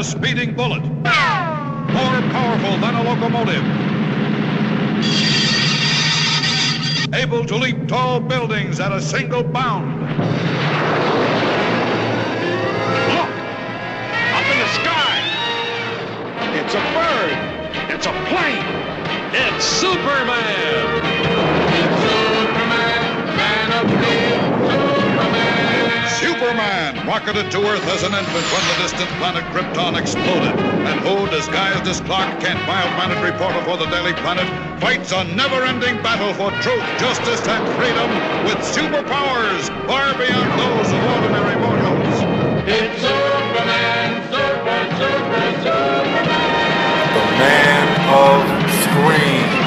a speeding bullet, more powerful than a locomotive, able to leap tall buildings at a single bound. Look! Up in the sky! It's a bird! It's a plane! It's Superman! Superman rocketed to Earth as an infant when the distant planet Krypton exploded. And who, disguised as Clark Kent, mild-mannered reporter for the Daily Planet, fights a never-ending battle for truth, justice, and freedom with superpowers far beyond those of ordinary mortals. It's Superman, Super, Super, Superman. The Man of Screen.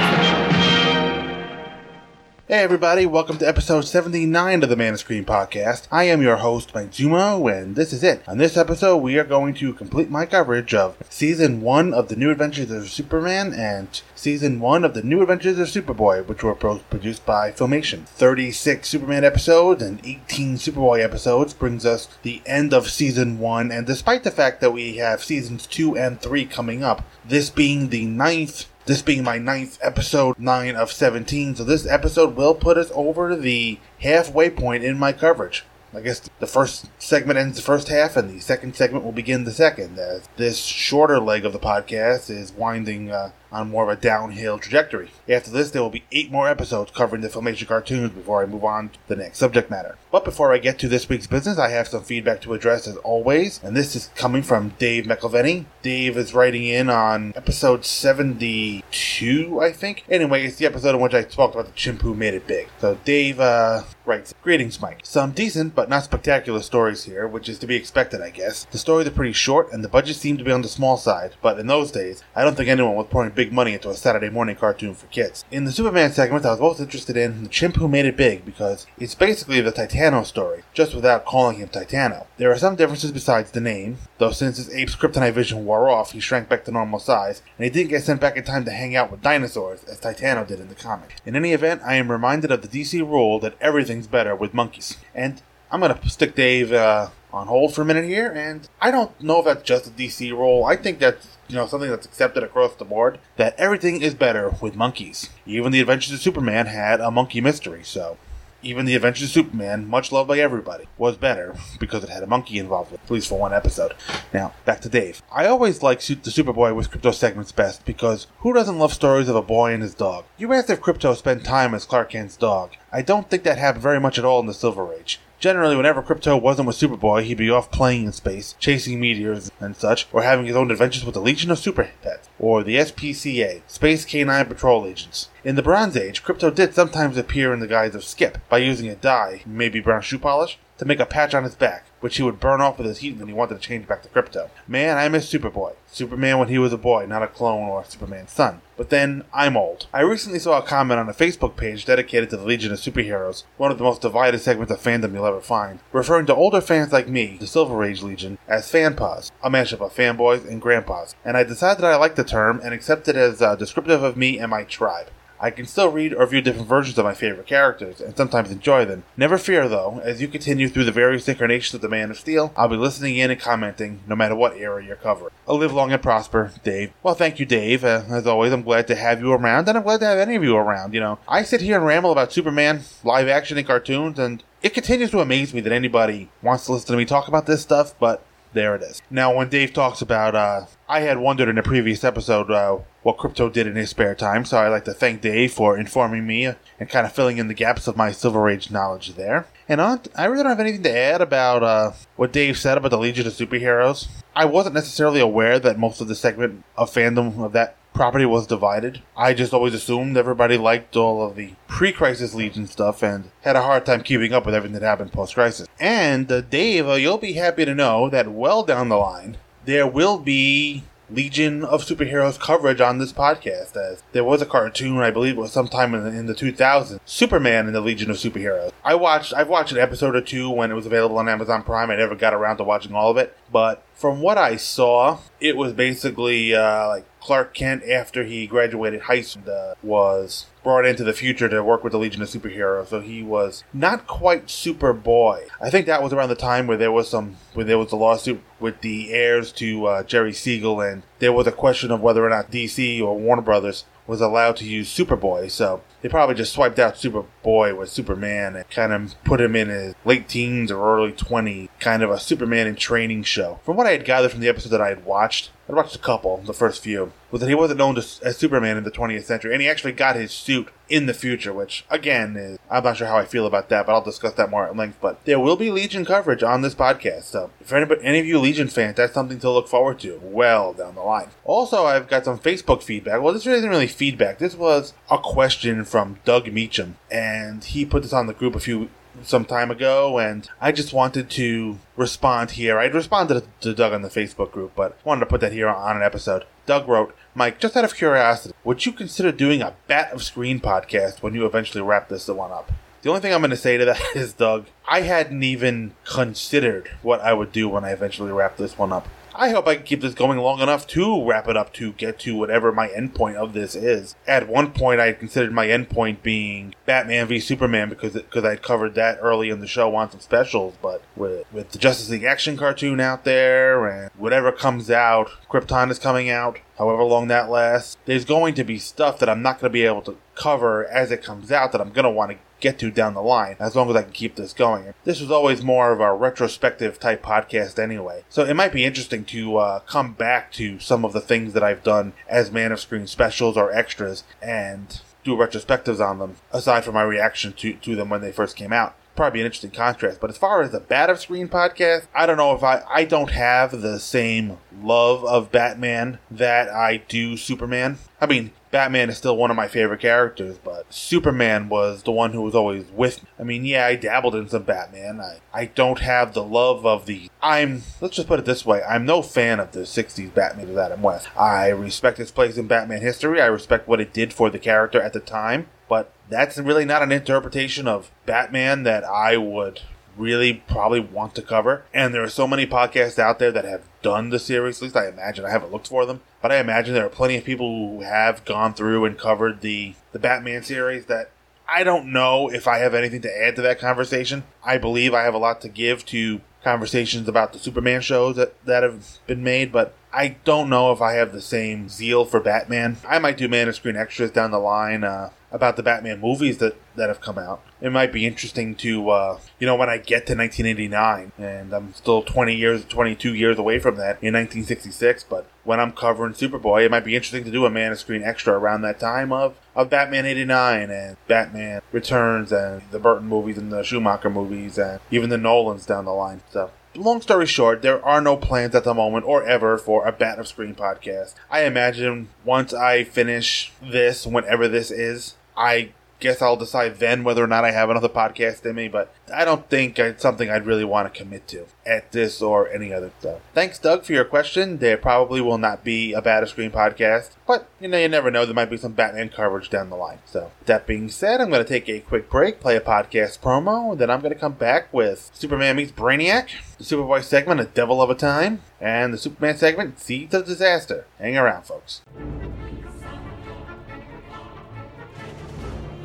Hey everybody, welcome to episode 79 of the Man of Screen podcast. I am your host, Mike Zummo, and this is it. On this episode, we are going to complete my coverage of season 1 of The New Adventures of Superman and season 1 of The New Adventures of Superboy, which were produced by Filmation. 36 Superman episodes and 18 Superboy episodes brings us the end of season 1, and despite the fact that we have seasons 2 and 3 coming up, this being the ninth this being my ninth episode, 9 of 17, so this episode will put us over the halfway point in my coverage. I guess the first segment ends the first half, and the second segment will begin the second. As this shorter leg of the podcast is winding uh, on more of a downhill trajectory. After this, there will be eight more episodes covering the Filmation cartoons before I move on to the next subject matter. But before I get to this week's business, I have some feedback to address as always, and this is coming from Dave McElveny. Dave is writing in on episode 72, I think. Anyway, it's the episode in which I talked about the chimp who made it big. So Dave uh, writes, Greetings, Mike. Some decent but not spectacular stories here, which is to be expected, I guess. The stories are pretty short, and the budget seemed to be on the small side, but in those days, I don't think anyone was pouring big money into a Saturday morning cartoon for kids. In the Superman segment, I was most interested in The Chimp Who Made It Big because it's basically the Titano story, just without calling him Titano. There are some differences besides the name, though since his ape's kryptonite vision wore off, he shrank back to normal size, and he didn't get sent back in time to hang out with dinosaurs, as Titano did in the comic. In any event, I am reminded of the DC rule that everything's better with monkeys. And I'm gonna stick Dave uh, on hold for a minute here, and I don't know if that's just a DC rule. I think that's you know something that's accepted across the board that everything is better with monkeys. Even the Adventures of Superman had a monkey mystery, so even the Adventures of Superman, much loved by everybody, was better because it had a monkey involved with, at least for one episode. Now, back to Dave. I always like the Superboy with Krypto segments best because who doesn't love stories of a boy and his dog? You asked if Krypto spent time as Clark Kent's dog. I don't think that happened very much at all in the Silver Age. Generally, whenever Krypto wasn't with Superboy, he'd be off playing in space, chasing meteors and such, or having his own adventures with the Legion of Super Pets, or the SPCA, Space Canine Patrol Agents. In the Bronze Age, Krypto did sometimes appear in the guise of Skip by using a dye, maybe brown shoe polish, to make a patch on his back, which he would burn off with his heat when he wanted to change back to Krypto. Man, I miss Superboy. Superman when he was a boy, not a clone or a Superman's son. But then, I'm old. I recently saw a comment on a Facebook page dedicated to the Legion of Superheroes, one of the most divided segments of fandom you'll ever find, referring to older fans like me, the Silver Age Legion, as fanpas, a mashup of fanboys and grandpas. And I decided that I liked the term and accepted it as uh, descriptive of me and my tribe. I can still read or view different versions of my favorite characters, and sometimes enjoy them. Never fear, though, as you continue through the various incarnations of the Man of Steel, I'll be listening in and commenting, no matter what era you're covering. I'll live long and prosper, Dave. Well, thank you, Dave. Uh, as always, I'm glad to have you around, and I'm glad to have any of you around. You know, I sit here and ramble about Superman, live action, and cartoons, and it continues to amaze me that anybody wants to listen to me talk about this stuff, but there it is. Now, when Dave talks about, uh, I had wondered in a previous episode uh, what Krypto did in his spare time, so I'd like to thank Dave for informing me and kind of filling in the gaps of my Silver Age knowledge there. And I really don't have anything to add about uh, what Dave said about the Legion of Superheroes. I wasn't necessarily aware that most of the segment of fandom of that property was divided. I just always assumed everybody liked all of the pre-crisis Legion stuff and had a hard time keeping up with everything that happened post-crisis. And uh, Dave, uh, you'll be happy to know that well down the line, there will be Legion of Superheroes coverage on this podcast. As there was a cartoon, I believe it was sometime in the, the 2000s, Superman and the Legion of Superheroes. I watched, I've watched an episode or two when it was available on Amazon Prime. I never got around to watching all of it, but from what I saw, it was basically uh, like Clark Kent, after he graduated high school, uh, was brought into the future to work with the Legion of Superheroes. So he was not quite Superboy. I think that was around the time where there was some, where there was a lawsuit with the heirs to uh, Jerry Siegel, and there was a question of whether or not DC or Warner Brothers was allowed to use Superboy. So they probably just swiped out Superboy with Superman and kind of put him in his late teens or early 20s, kind of a Superman in training show. From what I had gathered from the episode that I had watched, I watched a couple, the first few, was that he wasn't known as, Superman in the 20th century, and he actually got his suit in the future, which, again, is, I'm not sure how I feel about that, but I'll discuss that more at length. But there will be Legion coverage on this podcast, so if anybody, any of you Legion fans, that's something to look forward to well down the line. Also, I've got some Facebook feedback. Well, this isn't really feedback. This was a question from Doug Meacham, and he put this on the group a few some time ago, and I just wanted to respond here. I responded to Doug on the Facebook group, but wanted to put that here on an episode. Doug wrote, Mike, just out of curiosity, would you consider doing a Bat of Screen podcast when you eventually wrap this one up? The only thing I'm going to say to that is, Doug, I hadn't even considered what I would do when I eventually wrap this one up. I hope I can keep this going long enough to wrap it up to get to whatever my endpoint of this is. At one point, I considered my endpoint being Batman v Superman because because I'd covered that early in the show on some specials. But with with the Justice League action cartoon out there and whatever comes out, Krypton is coming out. However long that lasts, there's going to be stuff that I'm not going to be able to cover as it comes out that I'm going to want to get to down the line as long as I can keep this going. This was always more of a retrospective type podcast anyway. So it might be interesting to uh, come back to some of the things that I've done as Man of Screen specials or extras and do retrospectives on them aside from my reaction to, to them when they first came out probably an interesting contrast. But as far as the Bat of Screen podcast, I don't know if I I don't have the same love of Batman that I do Superman. I mean, Batman is still one of my favorite characters, but Superman was the one who was always with me. I mean, yeah, I dabbled in some Batman. I, I don't have the love of the. I'm. Let's just put it this way I'm no fan of the 60s Batman of Adam West. I respect its place in Batman history, I respect what it did for the character at the time, but that's really not an interpretation of Batman that I would really probably want to cover. And there are so many podcasts out there that have done the series, at least I imagine. I haven't looked for them, but I imagine there are plenty of people who have gone through and covered the, the Batman series that I don't know if I have anything to add to that conversation. I believe I have a lot to give to conversations about the Superman shows that, that have been made, but I don't know if I have the same zeal for Batman. I might do Man of Screen extras down the line uh, about the Batman movies that, that have come out. It might be interesting to, uh, you know, when I get to 1989, and I'm still 20 years, 22 years away from that in 1966, but when I'm covering Superboy, it might be interesting to do a Man of Screen extra around that time of, of Batman 89 and Batman Returns and the Burton movies and the Schumacher movies and even the Nolans down the line. So long story short, there are no plans at the moment or ever for a Bat of Screen podcast. I imagine once I finish this, whenever this is, I guess I'll decide then whether or not I have another podcast in me, but I don't think it's something I'd really want to commit to at this or any other stuff. Thanks, Doug, for your question. There probably will not be a Bat Screen podcast, but you know, you never know. There might be some Batman coverage down the line. So, that being said, I'm going to take a quick break, play a podcast promo, and then I'm going to come back with Superman meets Brainiac, the Superboy segment, A Devil of a Time, and the Superman segment, Seeds of Disaster. Hang around, folks.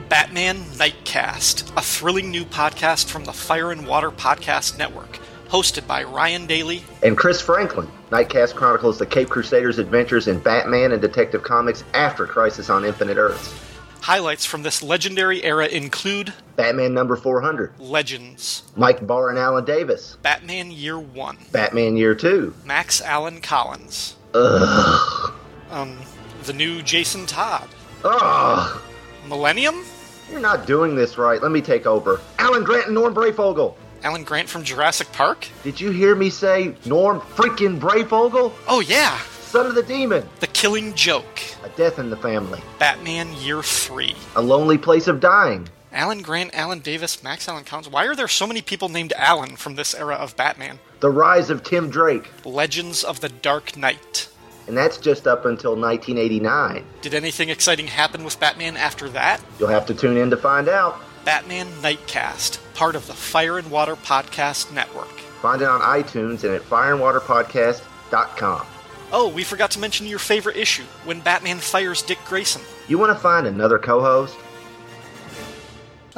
Batman Nightcast, a thrilling new podcast from the Fire and Water Podcast Network, hosted by Ryan Daly and Chris Franklin. Nightcast chronicles the Cape Crusaders' adventures in Batman and Detective Comics after Crisis on Infinite Earths. Highlights from this legendary era include Batman number 400, Legends, Mike Barr and Alan Davis, Batman Year 1, Batman Year 2, Max Allan Collins, Ugh. um, the new Jason Todd, Ugh. Millennium, You're not doing this right. Let me take over. Alan Grant and Norm Breyfogle. Alan Grant from Jurassic Park. Did you hear me say Norm freaking Breyfogle? Oh, yeah, Son of the Demon. The Killing Joke, A Death in the Family. Batman Year 3. A Lonely Place of Dying. Alan Grant, Alan Davis, Max Allan Collins. Why are there so many people named Alan from this era of Batman? The Rise of Tim Drake. Legends of the Dark Knight. And that's just up until 1989. Did anything exciting happen with Batman after that? You'll have to tune in to find out. Batman Nightcast, part of the Fire and Water Podcast Network. Find it on iTunes and at fireandwaterpodcast.com. Oh, we forgot to mention your favorite issue when Batman fires Dick Grayson. You want to find another co-host?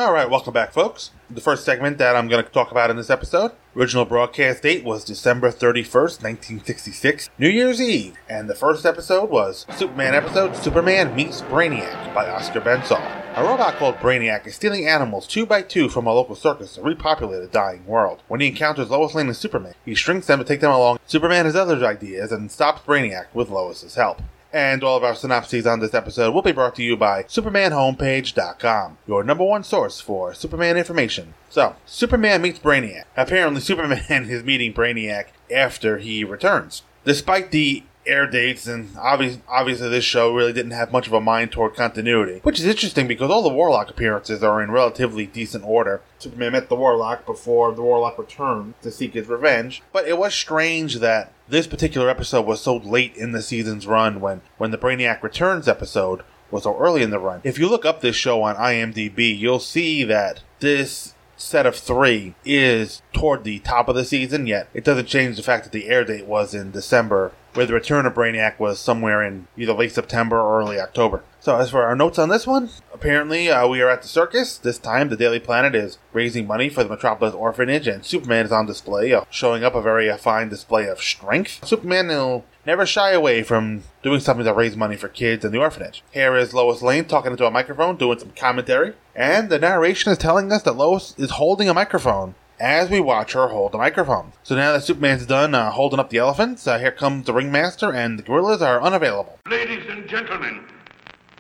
All right, welcome back, folks. The first segment that I'm going to talk about in this episode. Original broadcast date was December 31st, 1966, New Year's Eve, and the first episode was Superman episode Superman Meets Brainiac by Oscar Bensall. A robot called Brainiac is stealing animals two by two from a local circus to repopulate a dying world. When he encounters Lois Lane and Superman, he shrinks them to take them along. Superman has other ideas and stops Brainiac with Lois's help. And all of our synopses on this episode will be brought to you by SupermanHomepage.com, your number one source for Superman information. So, Superman meets Brainiac. Apparently, Superman is meeting Brainiac after he returns. Despite the air dates, and obvious, obviously this show really didn't have much of a mind toward continuity, which is interesting because all the Warlock appearances are in relatively decent order. Superman met the Warlock before the Warlock returned to seek his revenge, but it was strange that this particular episode was so late in the season's run when, when the Brainiac Returns episode was so early in the run. If you look up this show on IMDb, you'll see that this set of three is toward the top of the season, yet it doesn't change the fact that the air date was in December, where the return of Brainiac was somewhere in either late September or early October. So, as for our notes on this one, apparently uh, we are at the circus. This time, the Daily Planet is raising money for the Metropolis Orphanage, and Superman is on display, uh, showing up a very uh, fine display of strength. Superman will never shy away from doing something to raise money for kids in the orphanage. Here is Lois Lane talking into a microphone, doing some commentary, and the narration is telling us that Lois is holding a microphone as we watch her hold the microphone. So now that Superman's done uh, holding up the elephants, uh, here comes the ringmaster, and the gorillas are unavailable. Ladies and gentlemen,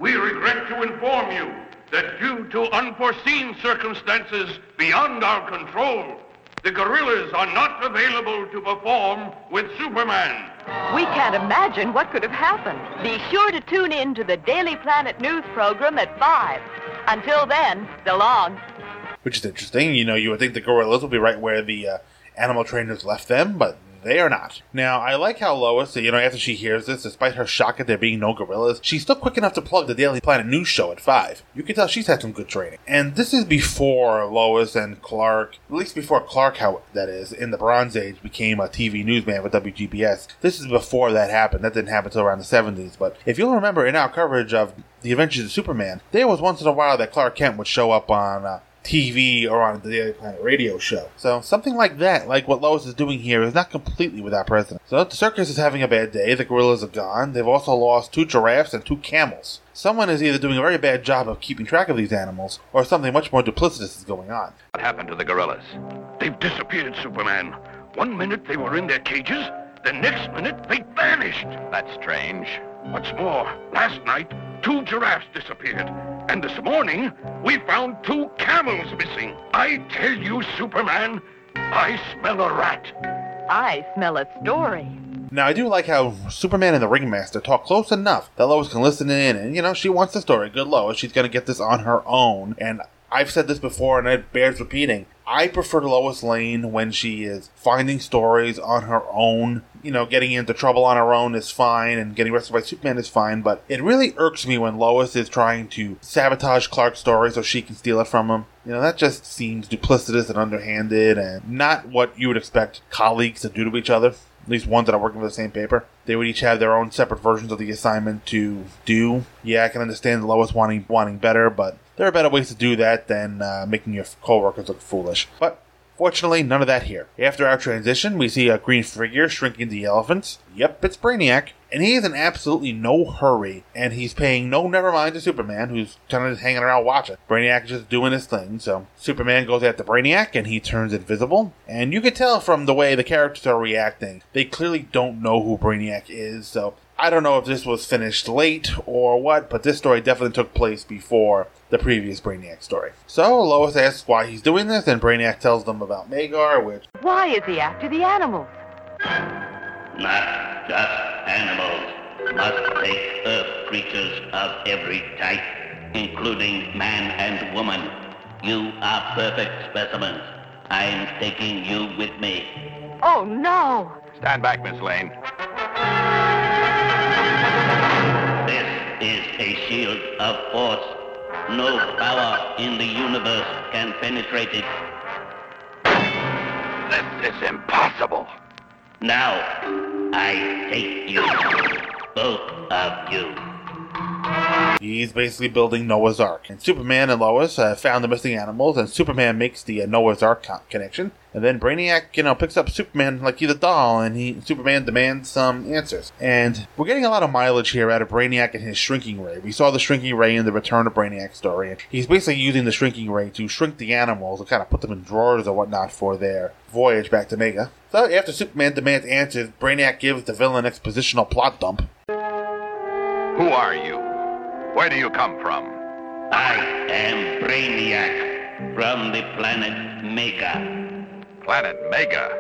we regret to inform you that due to unforeseen circumstances beyond our control, the gorillas are not available to perform with Superman. We can't imagine what could have happened. Be sure to tune in to the Daily Planet news program at 5. Until then, so long. Which is interesting. You know, you would think the gorillas would be right where the uh, animal trainers left them, but they are not. Now, I like how Lois, you know, after she hears this, despite her shock at there being no gorillas, she's still quick enough to plug the Daily Planet news show at 5. You can tell she's had some good training. And this is before Lois and Clark, at least before Clark, how that is, in the Bronze Age became a TV newsman with WGBS. This is before that happened. That didn't happen until around the 70s. But if you'll remember in our coverage of The Adventures of Superman, there was once in a while that Clark Kent would show up on uh, TV or on the Daily Planet radio show. So something like that, like what Lois is doing here, is not completely without precedent. So the circus is having a bad day. The gorillas are gone. They've also lost two giraffes and two camels. Someone is either doing a very bad job of keeping track of these animals, or something much more duplicitous is going on. What happened to the gorillas? They've disappeared, Superman. One minute they were in their cages, the next minute they vanished. That's strange. What's more, last night, two giraffes disappeared. And this morning, we found two camels missing. I tell you, Superman, I smell a rat. I smell a story. Now, I do like how Superman and the Ringmaster talk close enough that Lois can listen in, and, you know, she wants the story. Good Lois, she's going to get this on her own. And I've said this before, and it bears repeating. I prefer Lois Lane when she is finding stories on her own. You know, getting into trouble on her own is fine, and getting rescued by Superman is fine, but it really irks me when Lois is trying to sabotage Clark's story so she can steal it from him. You know, that just seems duplicitous and underhanded, and not what you would expect colleagues to do to each other at least ones that are working for the same paper. They would each have their own separate versions of the assignment to do. Yeah, I can understand Lois wanting wanting better, but there are better ways to do that than uh, making your coworkers look foolish. But fortunately, none of that here. After our transition, we see a green figure shrinking the elephants. Yep, it's Brainiac. And he is in absolutely no hurry, and he's paying no never mind to Superman, who's kind of just hanging around watching. Brainiac is just doing his thing, so Superman goes after Brainiac, and he turns invisible. And you can tell from the way the characters are reacting, they clearly don't know who Brainiac is, so I don't know if this was finished late or what, but this story definitely took place before the previous Brainiac story. So Lois asks why he's doing this, and Brainiac tells them about Magar, which Why is he after the animals? Not just animals. Must take earth creatures of every type, including man and woman. You are perfect specimens. I'm taking you with me. Oh, no. Stand back, Miss Lane. This is a shield of force. No power in the universe can penetrate it. This is impossible. Now, I take you. Both of you. He's basically building Noah's Ark. And Superman and Lois uh, found the missing animals, and Superman makes the uh, Noah's Ark co- connection. And then Brainiac, you know, picks up Superman like he's a doll, and he Superman demands some answers. And we're getting a lot of mileage here out of Brainiac and his shrinking ray. We saw the shrinking ray in the Return of Brainiac story, and he's basically using the shrinking ray to shrink the animals and kind of put them in drawers or whatnot for their voyage back to Mega. So after Superman demands answers, Brainiac gives the villain expositional plot dump. Who are you? Where do you come from? I am Brainiac from the planet Mega. Planet Mega.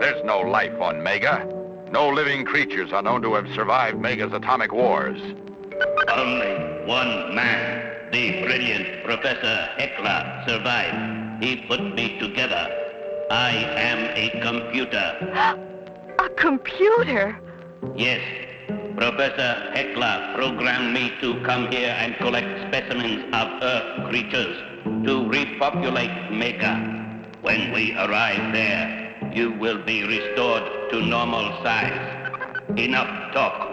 There's no life on Mega. No living creatures are known to have survived Mega's atomic wars. Only one man, the brilliant Professor Heckler, survived. He put me together. I am a computer. A computer? Yes, Professor Heckler programmed me to come here and collect specimens of Earth creatures to repopulate Mega. When we arrive there, you will be restored to normal size. Enough talk.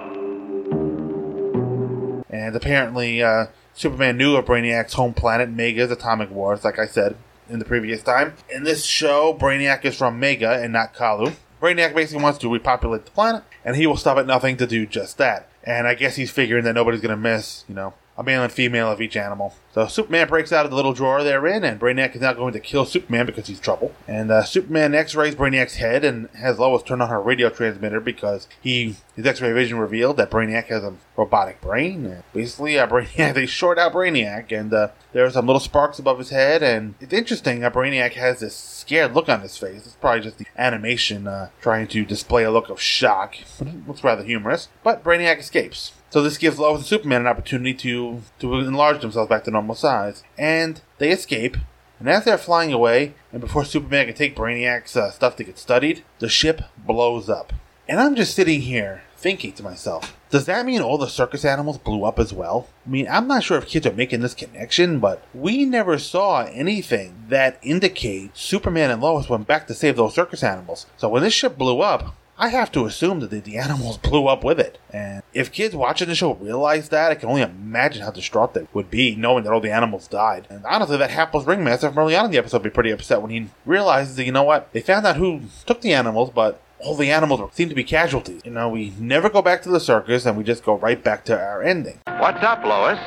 And apparently, uh, Superman knew of Brainiac's home planet, Mega's atomic wars, like I said in the previous time. In this show, Brainiac is from Mega and not Colu. Brainiac basically wants to repopulate the planet, and he will stop at nothing to do just that. And I guess he's figuring that nobody's going to miss, you know, a male and female of each animal. So Superman breaks out of the little drawer they're in, and Brainiac is now going to kill Superman because he's trouble. And uh, Superman X-rays Brainiac's head and has Lois turn on her radio transmitter because he his X-ray vision revealed that Brainiac has a robotic brain. And basically, uh, Brainiac they short out Brainiac, and uh, there are some little sparks above his head. And it's interesting that Brainiac has this scared look on his face. It's probably just the animation uh, trying to display a look of shock. It looks rather humorous. But Brainiac escapes. So this gives Lois and Superman an opportunity to to enlarge themselves back to normal size, and they escape. And as they're flying away, and before Superman can take Brainiac's uh, stuff to get studied, the ship blows up. And I'm just sitting here thinking to myself, does that mean all the circus animals blew up as well? I mean, I'm not sure if kids are making this connection, but we never saw anything that indicates Superman and Lois went back to save those circus animals. So when this ship blew up, I have to assume that the, the animals blew up with it. And if kids watching the show realize that, I can only imagine how distraught they would be knowing that all the animals died. And honestly, that hapless ringmaster from early on in the episode would be pretty upset when he realizes that, you know what, they found out who took the animals, but all the animals seem to be casualties. You know, we never go back to the circus and we just go right back to our ending. What's up, Lois?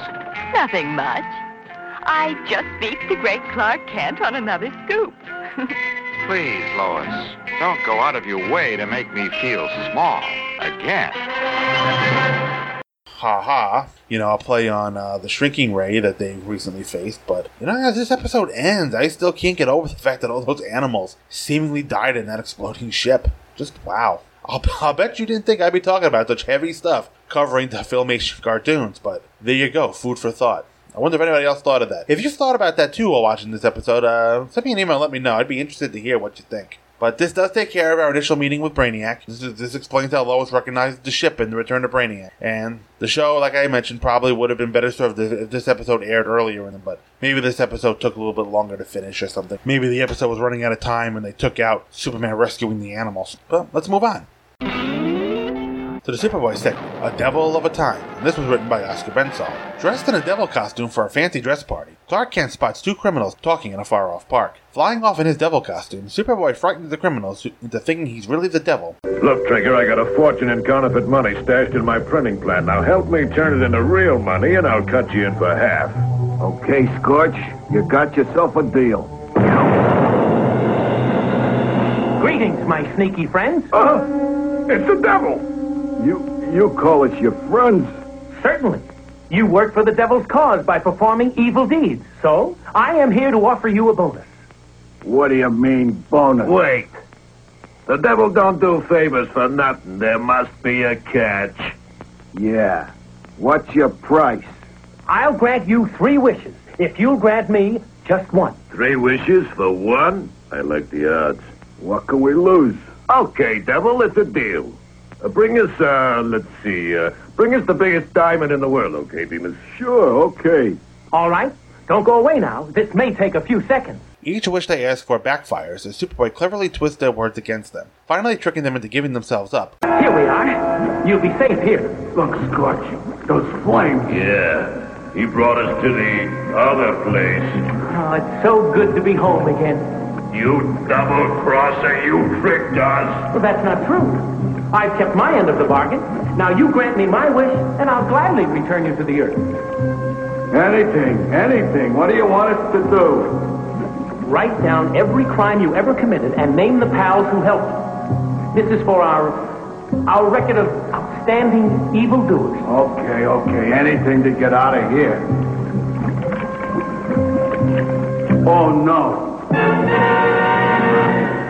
Nothing much. I just beat the great Clark Kent on another scoop. Please, Lois, don't go out of your way to make me feel small again. Ha ha. You know, I'll play on uh, the shrinking ray that they recently faced, but, you know, as this episode ends, I still can't get over the fact that all those animals seemingly died in that exploding ship. Just wow. I'll, I'll bet you didn't think I'd be talking about such heavy stuff covering the Filmation cartoons, but there you go, food for thought. I wonder if anybody else thought of that. If you've thought about that too while watching this episode, uh, send me an email and let me know. I'd be interested to hear what you think. But this does take care of our initial meeting with Brainiac. This, is, this explains how Lois recognized the ship in the Return to Brainiac. And the show, like I mentioned, probably would have been better served if this episode aired earlier in but maybe this episode took a little bit longer to finish or something. Maybe the episode was running out of time and they took out Superman rescuing the animals. But let's move on. To the Superboy segment, A Devil of a Time, and this was written by Oscar Bensall. Dressed in a devil costume for a fancy dress party, Clark Kent spots two criminals talking in a far off park. Flying off in his devil costume, Superboy frightens the criminals into thinking he's really the devil. Look, Trigger, I got a fortune in counterfeit money stashed in my printing plant. Now help me turn it into real money, and I'll cut you in for half. Okay, Scorch, you got yourself a deal. Greetings, my sneaky friends. Uh, it's the devil. You you call us your friends? Certainly. You work for the devil's cause by performing evil deeds. So, I am here to offer you a bonus. What do you mean, bonus? Wait. The devil don't do favors for nothing. There must be a catch. Yeah. What's your price? I'll grant you three wishes if you'll grant me just one. Three wishes for one? I like the odds. What can we lose? Okay, devil, it's a deal. Uh, bring us, uh, let's see, uh, bring us the biggest diamond in the world, okay, Bemis? Sure, okay. All right. Don't go away now. This may take a few seconds. Each wish they ask for backfires as Superboy cleverly twists their words against them, finally tricking them into giving themselves up. Here we are. You'll be safe here. Look, Scorch, those flames. Yeah. He brought us to the other place. Oh, it's so good to be home again. You double crosser, you tricked us. Well, that's not true. I've kept my end of the bargain. Now you grant me my wish, and I'll gladly return you to the earth. Anything, anything. What do you want us to do? Write down every crime you ever committed and name the pals who helped you. This is for our our record of outstanding evildoers. Okay, okay. Anything to get out of here. Oh, no.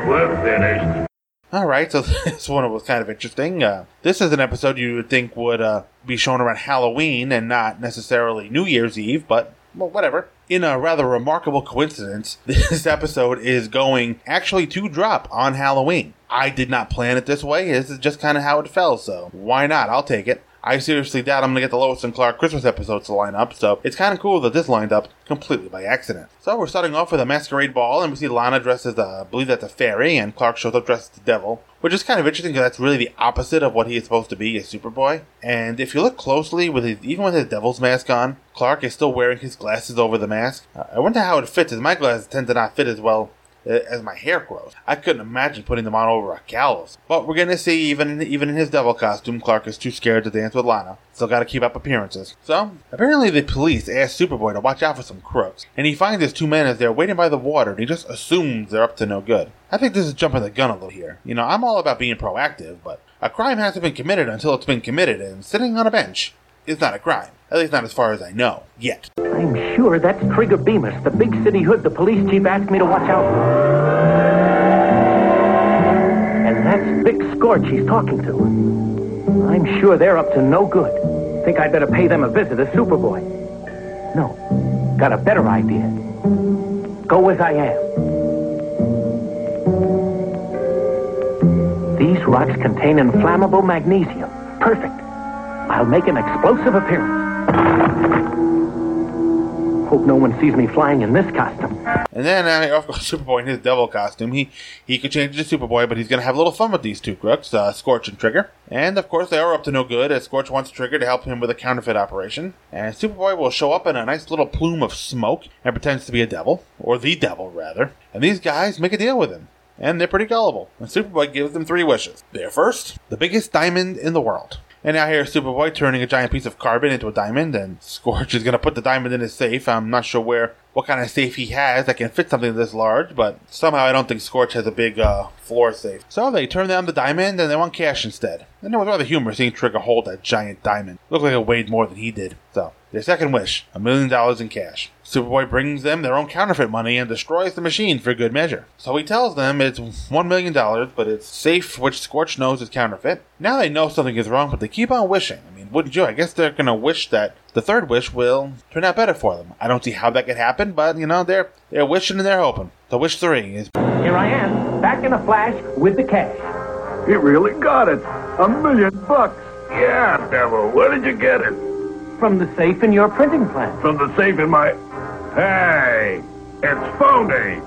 We're finished. All right, so this one was kind of interesting. Uh, this is an episode you would think would uh, be shown around Halloween and not necessarily New Year's Eve, but well, whatever. In a rather remarkable coincidence, this episode is going actually to drop on Halloween. I did not plan it this way. This is just kind of how it fell, so why not? I'll take it. I seriously doubt I'm going to get the Lois and Clark Christmas episodes to line up, so it's kind of cool that this lined up completely by accident. So we're starting off with a masquerade ball, and we see Lana dressed as, a, I believe that's a fairy, and Clark shows up dressed as the devil, which is kind of interesting because that's really the opposite of what he is supposed to be as Superboy. And if you look closely, with his, even with his devil's mask on, Clark is still wearing his glasses over the mask. Uh, I wonder how it fits, as my glasses tend to not fit as well as my hair grows. I couldn't imagine putting them on over a gallows. But we're gonna see even even in his devil costume, Clark is too scared to dance with Lana. Still gotta keep up appearances. So, apparently the police asked Superboy to watch out for some crooks. And he finds his two men as they're waiting by the water and he just assumes they're up to no good. I think this is jumping the gun a little here. You know, I'm all about being proactive, but a crime hasn't been committed until it's been committed, and sitting on a bench is not a crime. At least not as far as I know. Yet. I'm sure that's Trigger Bemis, the big city hood the police chief asked me to watch out for. And that's Vic Scorch he's talking to. I'm sure they're up to no good. Think I'd better pay them a visit as Superboy. No, got a better idea. Go as I am. These rocks contain inflammable magnesium. Perfect. I'll make an explosive appearance. Hope no one sees me flying in this costume. And then, uh, of course, Superboy in his devil costume, he, he could change to Superboy, but he's going to have a little fun with these two crooks, uh, Scorch and Trigger. And, of course, they are up to no good, as Scorch wants Trigger to help him with a counterfeit operation. And Superboy will show up in a nice little plume of smoke and pretends to be a devil, or the devil, rather. And these guys make a deal with him. And they're pretty gullible. And Superboy gives them three wishes. Their first, the biggest diamond in the world. And now here's Superboy turning a giant piece of carbon into a diamond, and Scorch is going to put the diamond in his safe. I'm not sure where, what kind of safe he has that can fit something this large, but somehow I don't think Scorch has a big uh, floor safe. So they turn down the diamond and they want cash instead. And it was rather humorous seeing Trigger hold that giant diamond. Looked like it weighed more than he did. So their second wish, a million dollars in cash. Superboy brings them their own counterfeit money and destroys the machine for good measure. So he tells them it's one million dollars, but it's safe, which Scorch knows is counterfeit. Now they know something is wrong, but they keep on wishing. I mean, wouldn't you? I guess they're gonna wish that the third wish will turn out better for them. I don't see how that could happen, but you know, they're they're wishing and they're hoping. So wish three is Here I am, back in a flash with the cash. He really got it. A million bucks. Yeah, devil. Where did you get it? From the safe in your printing plant. From the safe in my. Hey, it's phony.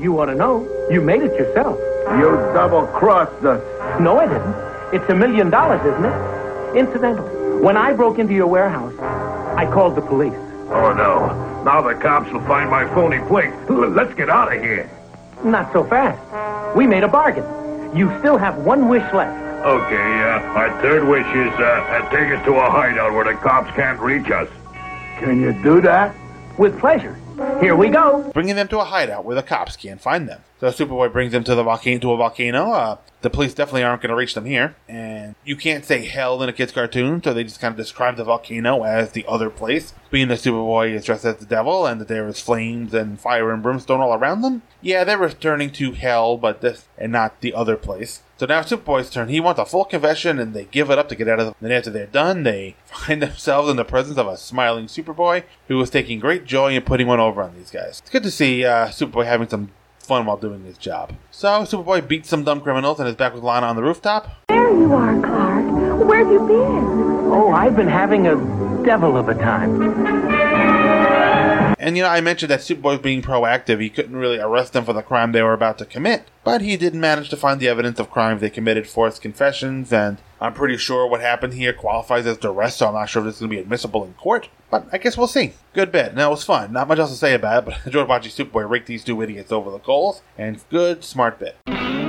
You ought to know. You made it yourself. You double crossed us. No, I didn't. It's a million dollars, isn't it? Incidental. When I broke into your warehouse, I called the police. Oh, no. Now the cops will find my phony plate. Let's get out of here. Not so fast. We made a bargain. You still have one wish left. Okay, uh, my third wish is uh, uh, take us to a hideout where the cops can't reach us. Can you do that? With pleasure. Here we go. bringing them to a hideout where the cops can't find them. So Superboy brings them to the volcano to a volcano. Uh, the police definitely aren't going to reach them here, and you can't say hell in a kid's cartoon, so they just kind of describe the volcano as the other place. Being that Superboy is dressed as the devil, and that there is flames and fire and brimstone all around them. Yeah, they're returning to hell, but this and not the other place. So now it's Superboy's turn. He wants a full confession, and they give it up to get out of. The- then after they're done, they find themselves in the presence of a smiling Superboy who is taking great joy in putting one over on these guys. It's good to see uh, Superboy having some fun while doing his job. So Superboy beats some dumb criminals and is back with Lana on the rooftop. There you are, Clark. Where have you been? Oh, I've been having a devil of a time. And you know, I mentioned that Superboy being proactive. He couldn't really arrest them for the crime they were about to commit, but he did manage to find the evidence of crimes they committed, forced confessions, and I'm pretty sure what happened here qualifies as duress, so I'm not sure if this is going to be admissible in court. But I guess we'll see. Good bit. Now, it was fun. Not much else to say about it, but I enjoyed watching Superboy rake these two idiots over the coals, and good, smart bit.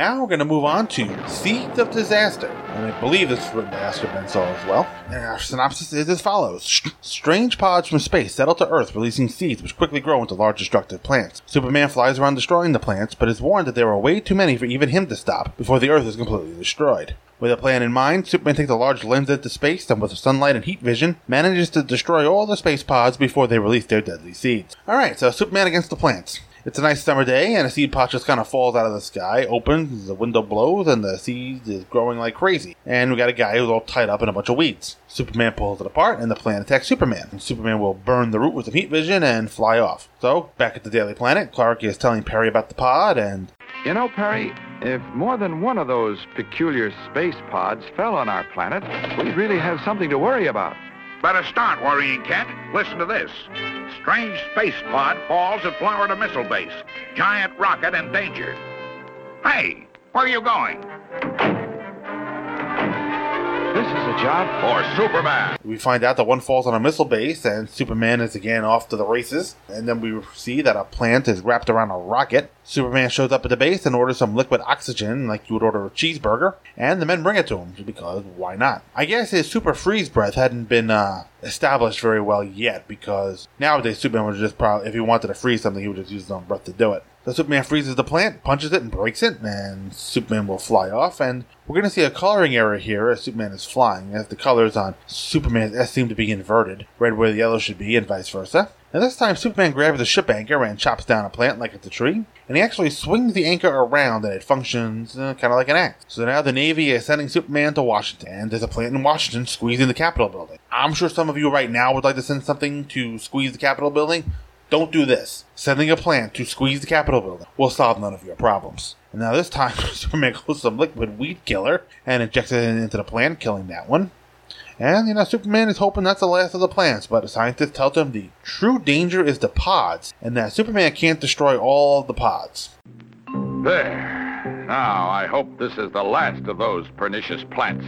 Now we're going to move on to Seeds of Disaster. And I believe this is written by Oscar as well. And our synopsis is as follows Strange pods from space settle to Earth, releasing seeds which quickly grow into large destructive plants. Superman flies around destroying the plants, but is warned that there are way too many for even him to stop before the Earth is completely destroyed. With a plan in mind, Superman takes a large lens into space and with sunlight and heat vision, manages to destroy all the space pods before they release their deadly seeds. Alright, so Superman against the plants. It's a nice summer day, and a seed pod just kind of falls out of the sky, opens, the window blows, and the seed is growing like crazy. And we got a guy who's all tied up in a bunch of weeds. Superman pulls it apart, and the plant attacks Superman. And Superman will burn the root with some heat vision and fly off. So, back at the Daily Planet, Clark is telling Perry about the pod, and You know, Perry, if more than one of those peculiar space pods fell on our planet, we'd really have something to worry about. Better start worrying, Kent. Listen to this. Strange space pod falls at Florida missile base. Giant rocket in danger. Hey, where are you going? This is a job for Superman. We find out that one falls on a missile base, and Superman is again off to the races. And then we see that a plant is wrapped around a rocket. Superman shows up at the base and orders some liquid oxygen, like you would order a cheeseburger, and the men bring it to him because why not? I guess his super freeze breath hadn't been uh, established very well yet because nowadays Superman would just probably, if he wanted to freeze something, he would just use his own breath to do it. Superman freezes the plant, punches it, and breaks it, and Superman will fly off. And we're going to see a coloring error here as Superman is flying, as the colors on Superman's S seem to be inverted, red where the yellow should be, and vice versa. And this time, Superman grabs a ship anchor and chops down a plant like it's a tree, and he actually swings the anchor around and it functions uh, kind of like an axe. So now the Navy is sending Superman to Washington, and there's a plant in Washington squeezing the Capitol building. I'm sure some of you right now would like to send something to squeeze the Capitol building. Don't do this. Sending a plant to squeeze the Capitol building will solve none of your problems. And now this time, Superman goes some liquid weed killer and injects it into the plant, killing that one. And, you know, Superman is hoping that's the last of the plants, but a scientist tells him the true danger is the pods, and that Superman can't destroy all of the pods. There. Now, I hope this is the last of those pernicious plants.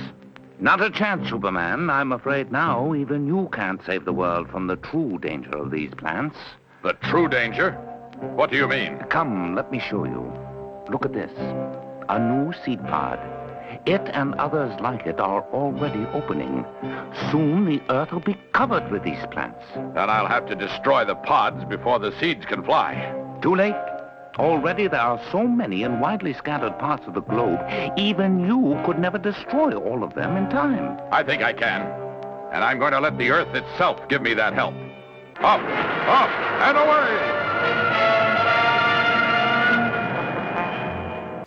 Not a chance, Superman. I'm afraid now even you can't save the world from the true danger of these plants. The true danger? What do you mean? Come, let me show you. Look at this. A new seed pod. It and others like it are already opening. Soon the earth will be covered with these plants. Then I'll have to destroy the pods before the seeds can fly. Too late. Already there are so many in widely scattered parts of the globe, even you could never destroy all of them in time. I think I can. And I'm going to let the earth itself give me that help. Up, up, and away!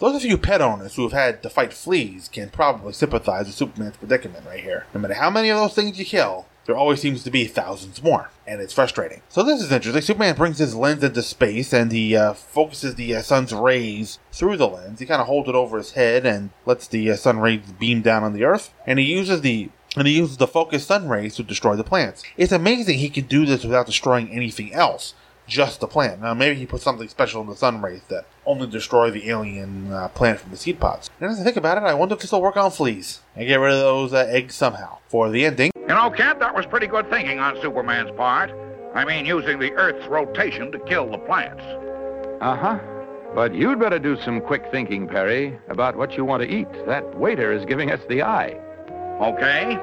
Those of you pet owners who have had to fight fleas can probably sympathize with Superman's predicament right here. No matter how many of those things you kill, there always seems to be thousands more, and it's frustrating. So this is interesting. Superman brings his lens into space, and he uh, focuses the uh, sun's rays through the lens. He kind of holds it over his head and lets the uh, sun rays beam down on the Earth, and he uses the and he uses the focused sun rays to destroy the plants. It's amazing he can do this without destroying anything else, just the plant. Now maybe he put something special in the sun rays that only destroy the alien uh, plant from the seed pods. And as I think about it, I wonder if this will work on fleas and get rid of those uh, eggs somehow. For the ending, You know, Kent, that was pretty good thinking on Superman's part. I mean, using the Earth's rotation to kill the plants. Uh huh. But you'd better do some quick thinking, Perry, about what you want to eat. That waiter is giving us the eye. Okay,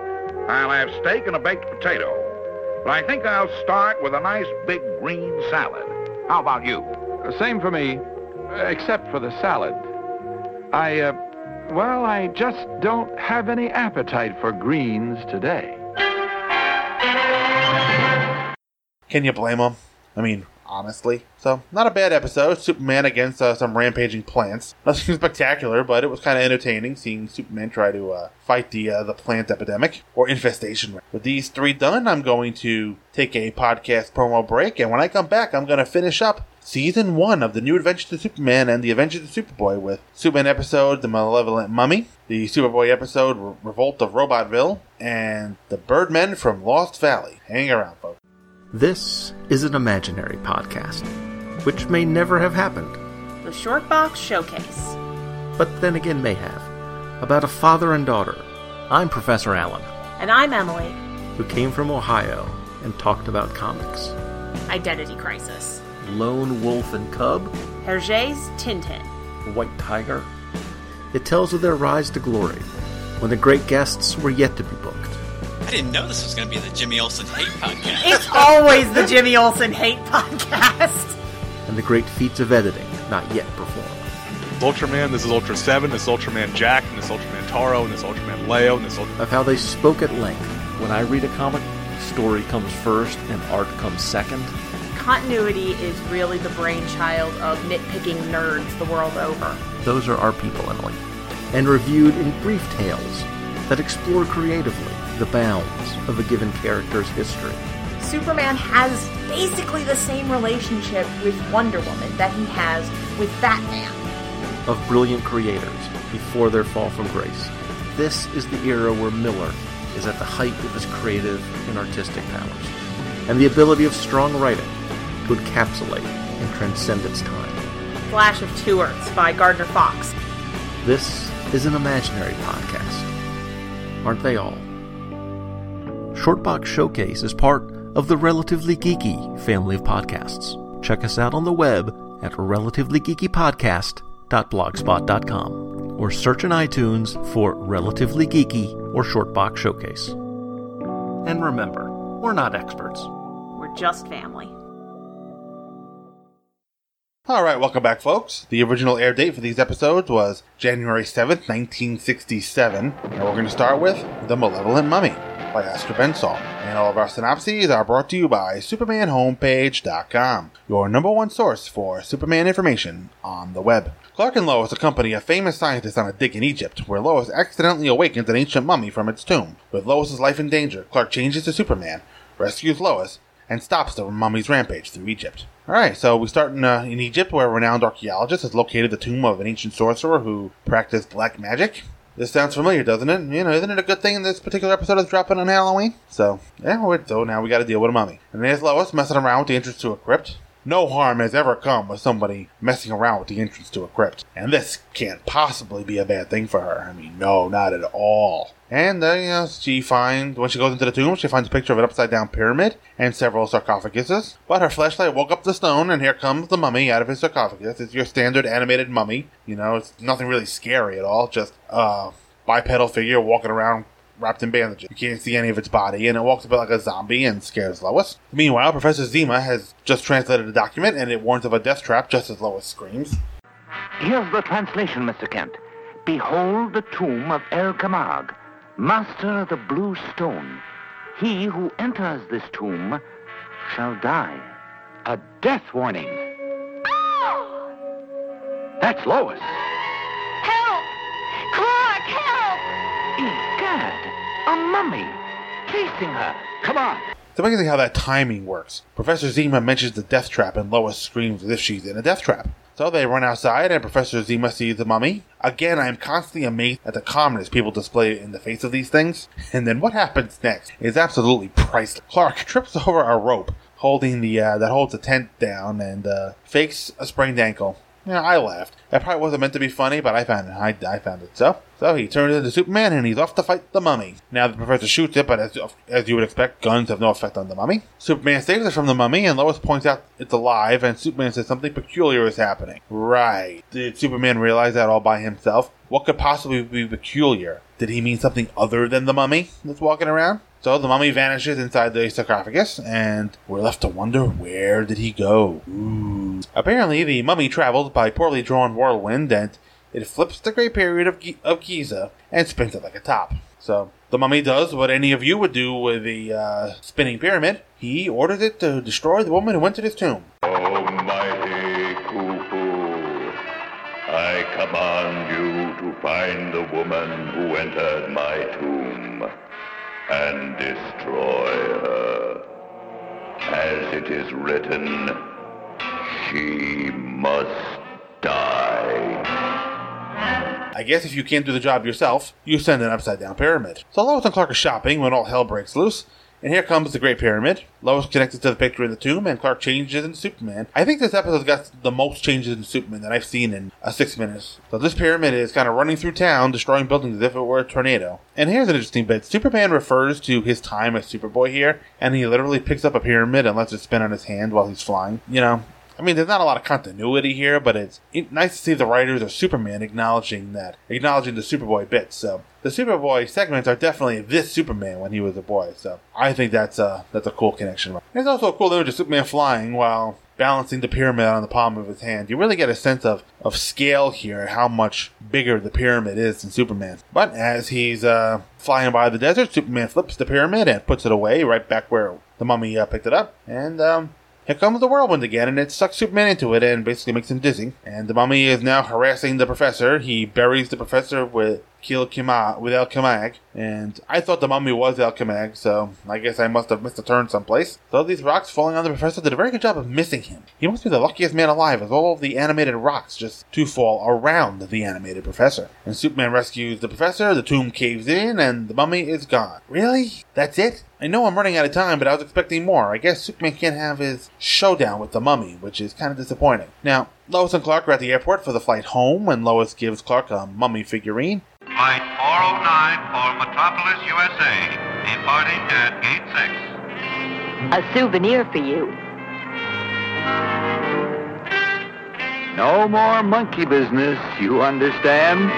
I'll have steak and a baked potato. But I think I'll start with a nice big green salad. How about you? Same for me, except for the salad. I, uh, well, I just don't have any appetite for greens today. can you blame him? I mean, honestly. So, not a bad episode. Superman against uh, some rampaging plants. Nothing spectacular, but it was kind of entertaining seeing Superman try to uh, fight the uh, the plant epidemic or infestation. With these three done, I'm going to take a podcast promo break, and when I come back, I'm going to finish up season one of the New Adventures of Superman and the Adventures of Superboy with Superman episode The Malevolent Mummy, the Superboy episode Revolt of Robotville, and the Birdmen from Lost Valley. Hang around, folks. This is an imaginary podcast, which may never have happened, The Shortbox Showcase. but then again may have, about a father and daughter. I'm Professor Allen, And I'm Emily. who came from Ohio and talked about comics. Identity Crisis. Lone Wolf and Cub, Hergé's Tintin. White Tiger. It tells of their rise to glory when the great guests were yet to be booked. I didn't know this was going to be the Jimmy Olsen Hate Podcast. It's always the Jimmy Olsen Hate Podcast. and the great feats of editing not yet performed. Ultraman, this is Ultra 7, this is Ultraman Jack, and this is Ultraman Taro, and this is Ultraman Leo, and this is Ultraman... Of how they spoke at length. When I read a comic, story comes first and art comes second. Continuity is really the brainchild of nitpicking nerds the world over. Those are our people, Emily. And reviewed in brief tales that explore creatively the bounds of a given character's history. Superman has basically the same relationship with Wonder Woman that he has with Batman. of brilliant creators before their fall from grace. This is the era where Miller is at the height of his creative and artistic powers, and the ability of strong writing to encapsulate and transcend its time. Flash of Two Earths by Gardner Fox. This is an imaginary podcast. Aren't they all? Shortbox Showcase is part of the Relatively Geeky family of podcasts. Check us out on the web at relativelygeekypodcast.blogspot.com or search in iTunes for Relatively Geeky or Shortbox Showcase. And remember, we're not experts. We're just family. All right, welcome back, folks. The original air date for these episodes was January 7th, 1967, and we're going to start with The Malevolent Mummy by Oscar Bensall. And all of our synopses are brought to you by SupermanHomepage.com, your number one source for Superman information on the web. Clark and Lois accompany a famous scientist on a dig in Egypt, where Lois accidentally awakens an ancient mummy from its tomb. With Lois's life in danger, Clark changes to Superman, rescues Lois, and stops the mummy's rampage through Egypt. Alright, so we start in, uh, in Egypt, where a renowned archaeologist has located the tomb of an ancient sorcerer who practiced black magic. This sounds familiar, doesn't it? You know, isn't it a good thing this particular episode is dropping on Halloween? So, yeah, so now we gotta deal with a mummy. And there's Lois messing around with the entrance to a crypt. No harm has ever come with somebody messing around with the entrance to a crypt. And this can't possibly be a bad thing for her. I mean, no, not at all. And, uh, you know, she finds, when she goes into the tomb, she finds a picture of an upside down pyramid and several sarcophaguses. But her flashlight woke up the stone, and here comes the mummy out of his sarcophagus. It's your standard animated mummy. You know, it's nothing really scary at all, just a bipedal figure walking around wrapped in bandages. You can't see any of its body, and it walks a bit like a zombie and scares Lois. Meanwhile, Professor Zima has just translated a document, and it warns of a death trap just as Lois screams. Here's the translation, Mr. Kent. Behold the tomb of El Kamag, master of the blue stone. He who enters this tomb shall die. A death warning. That's Lois. Help! Clark, help! Egad, a mummy chasing her. Come on. It's amazing how that timing works. Professor Zima mentions the death trap, and Lois screams as if she's in a death trap. So they run outside, and Professor Zima sees the mummy. Again, I am constantly amazed at the calmness people display in the face of these things. And then what happens next is absolutely priceless. Clark trips over a rope holding the uh, that holds the tent down and uh, fakes a sprained ankle. Yeah, I laughed. That probably wasn't meant to be funny, but I found it. I, I found it so. So he turns into Superman and he's off to fight the mummy. Now the professor shoots it, but as, as you would expect, guns have no effect on the mummy. Superman saves it from the mummy, and Lois points out it's alive, and Superman says something peculiar is happening. Right. Did Superman realize that all by himself? What could possibly be peculiar? Did he mean something other than the mummy that's walking around? So the mummy vanishes inside the sarcophagus, and we're left to wonder where did he go? Ooh. Apparently, the mummy traveled by poorly drawn whirlwind, and it flips the Great Pyramid of, Gi- of Giza and spins it like a top. So the mummy does what any of you would do with the uh, spinning pyramid. He orders it to destroy the woman who went to this tomb. Almighty Khufu, I command you to find the woman who entered my tomb and destroy her. As it is written, she must die. I guess if you can't do the job yourself, you send an upside down pyramid. So Lois and Clark are shopping when all hell breaks loose, And here comes the Great Pyramid. Lois connected to the picture in the tomb, and Clark changes into Superman. I think this episode's got the most changes in Superman that I've seen in a six minutes. So this pyramid is kind of running through town, destroying buildings as if it were a tornado. And here's an interesting bit. Superman refers to his time as Superboy here, and he literally picks up a pyramid and lets it spin on his hand while he's flying. You know, I mean, there's not a lot of continuity here, but it's nice to see the writers of Superman acknowledging that, acknowledging the Superboy bits. So the Superboy segments are definitely this Superman when he was a boy. So I think that's a that's a cool connection. There's also a cool image of Superman flying while balancing the pyramid on the palm of his hand. You really get a sense of, of scale here, how much bigger the pyramid is than Superman. But as he's uh, flying by the desert, Superman flips the pyramid and puts it away right back where the mummy uh, picked it up. And um, here comes the whirlwind again, and it sucks Superman into it and basically makes him dizzy. And the mummy is now harassing the professor. He buries the professor with Kil Kima with El Kamag, and I thought the mummy was El Kamag, so I guess I must have missed a turn someplace. So these rocks falling on the professor did a very good job of missing him. He must be the luckiest man alive, as all of the animated rocks just to fall around the animated professor. And Superman rescues the professor, the tomb caves in, and the mummy is gone. Really? That's it? I know I'm running out of time, but I was expecting more. I guess Superman can't have his showdown with the mummy, which is kind of disappointing. Now, Lois and Clark are at the airport for the flight home, and Lois gives Clark a mummy figurine. Flight 409 for Metropolis, USA, departing at Gate 6. A souvenir for you. No more monkey business, you understand?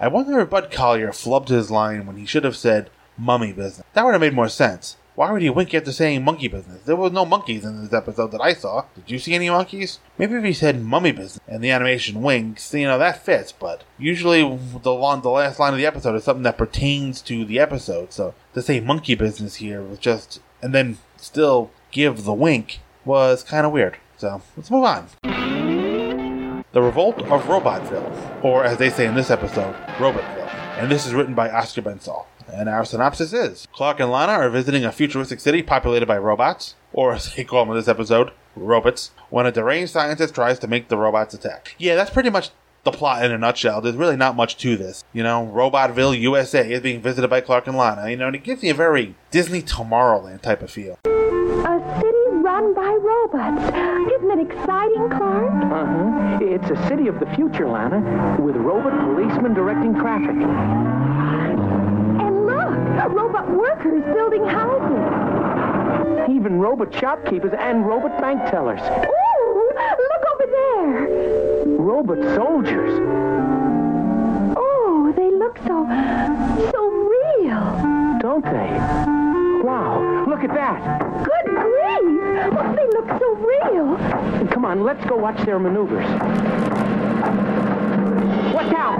I wonder if Bud Collyer flubbed his line when he should have said mummy business. That would have made more sense. Why would he wink after saying monkey business? There was no monkeys in this episode that I saw. Did you see any monkeys? Maybe if he said mummy business and the animation winks, you know, that fits, but usually the, long, the last line of the episode is something that pertains to the episode, so to say monkey business here was just, and then still give the wink was kind of weird. So let's move on. The Revolt of Robotville, or as they say in this episode, Robotville. And this is written by Oscar Bensall. And our synopsis is Clark and Lana are visiting a futuristic city populated by robots, or as they call them in this episode, robots, when a deranged scientist tries to make the robots attack. Yeah, that's pretty much the plot in a nutshell. There's really not much to this. You know, Robotville, USA is being visited by Clark and Lana, you know, and it gives me a very Disney Tomorrowland type of feel. Robots. Isn't it exciting, Clark? Uh-huh. It's a city of the future, Lana, with robot policemen directing traffic. And look, robot workers building houses. Even robot shopkeepers and robot bank tellers. Ooh, look over there. Robot soldiers. Oh, they look so, so real. Don't they? Wow, look at that. Good grief! Oh, they look so real. Come on, let's go watch their maneuvers. Watch out!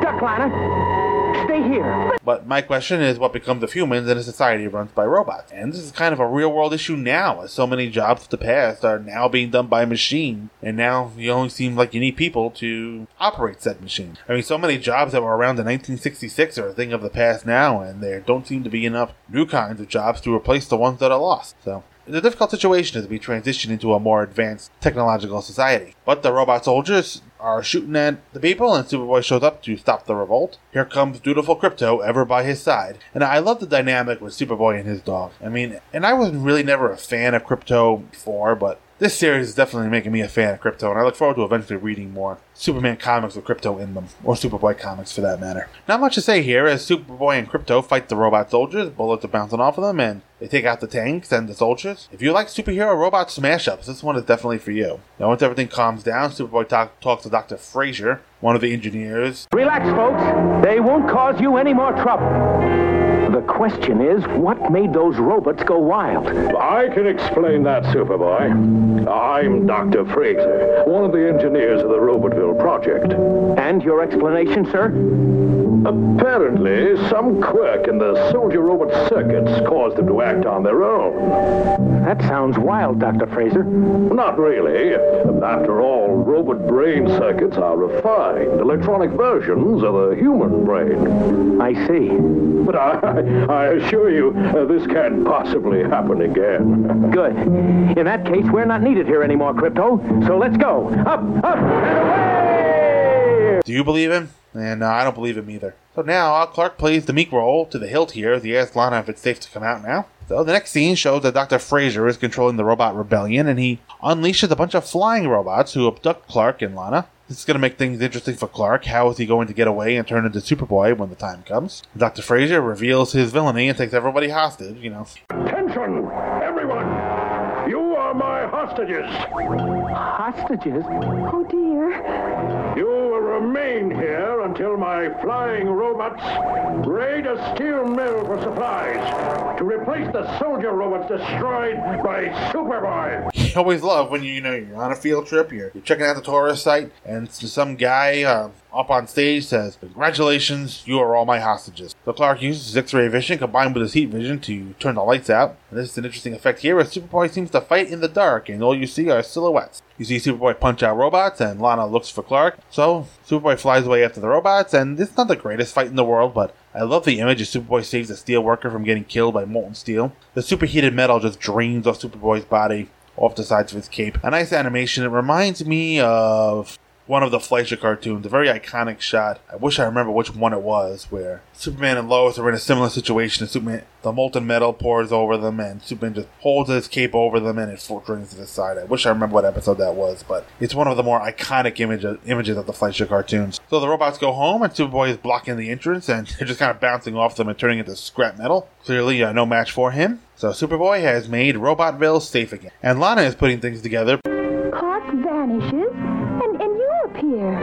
Duck, Lana. Here. But my question is what becomes of humans in a society run by robots? And this is kind of a real world issue now, as so many jobs of the past are now being done by machine, and now you only seem like you need people to operate said machine. I mean, so many jobs that were around in 1966 are a thing of the past now, and there don't seem to be enough new kinds of jobs to replace the ones that are lost. So, a difficult situation as we transition into a more advanced technological society. But the robot soldiers are shooting at the people, and Superboy shows up to stop the revolt. Here comes dutiful Krypto, ever by his side. And I love the dynamic with Superboy and his dog. I mean, and I was really never a fan of Krypto before, but this series is definitely making me a fan of Krypto, and I look forward to eventually reading more Superman comics with Krypto in them, or Superboy comics for that matter. Not much to say here as Superboy and Krypto fight the robot soldiers, bullets are bouncing off of them, and they take out the tanks and the soldiers. If you like superhero robot smash ups, this one is definitely for you. Now, once everything calms down, Superboy talk- talks to Dr. Frazier, one of the engineers. Relax, folks. They won't cause you any more trouble. The question is, what made those robots go wild? I can explain that, Superboy. I'm Dr. Fraser, one of the engineers of the Robotville project. And your explanation, sir? Apparently, some quirk in the soldier robot circuits caused them to act on their own. That sounds wild, Dr. Fraser. Not really. After all, robot brain circuits are refined, electronic versions of the human brain. I see. But I, I assure you, uh, this can't possibly happen again. Good. In that case, we're not needed here anymore, Krypto. So let's go. Up, up, and away! Do you believe him? And uh, I don't believe him either. So now uh, Clark plays the meek role to the hilt here as he asks Lana if it's safe to come out now. So the next scene shows that Dr. Fraser is controlling the robot rebellion and he unleashes a bunch of flying robots who abduct Clark and Lana. This is going to make things interesting for Clark. How is he going to get away and turn into Superboy when the time comes? Dr. Fraser reveals his villainy and takes everybody hostage, you know. Attention, everyone! You are my hostages. Hostages? Oh, dear. You will remain here until my flying robots raid a steel mill for supplies to replace the soldier robots destroyed by Superboy. You always love when you, you know you're on a field trip, you're, you're checking out the tourist site, and some guy uh, up on stage says, "Congratulations, you are all my hostages." So Clark uses his X-ray vision combined with his heat vision to turn the lights out. And this is an interesting effect here, as Superboy seems to fight in the dark, and all you see are silhouettes. You see Superboy punch out robots, and Lana looks for Clark. So Superboy flies away after the robots, and it's not the greatest fight in the world, but I love the image as Superboy saves a steel worker from getting killed by molten steel. The superheated metal just drains off Superboy's body off the sides of his cape. A nice animation. It reminds me of one of the Fleischer cartoons, a very iconic shot. I wish I remember which one it was, where Superman and Lois are in a similar situation. And Superman, the molten metal pours over them, and Superman just holds his cape over them, and it drains to the side. I wish I remember what episode that was, but it's one of the more iconic image, images of the Fleischer cartoons. So the robots go home, and Superboy is blocking the entrance, and they're just kind of bouncing off them and turning into scrap metal. Clearly, uh, no match for him. So Superboy has made Robotville safe again, and Lana is putting things together. Clark vanishes, appear.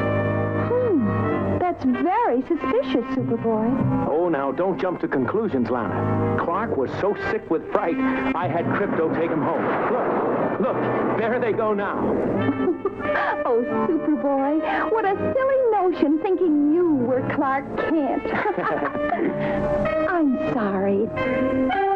Hmm, that's very suspicious, Superboy. Oh, now, don't jump to conclusions, Lana. Clark was so sick with fright, I had Krypto take him home. Look, look, there they go now. oh, Superboy, what a silly notion thinking you were Clark Kent. I'm sorry.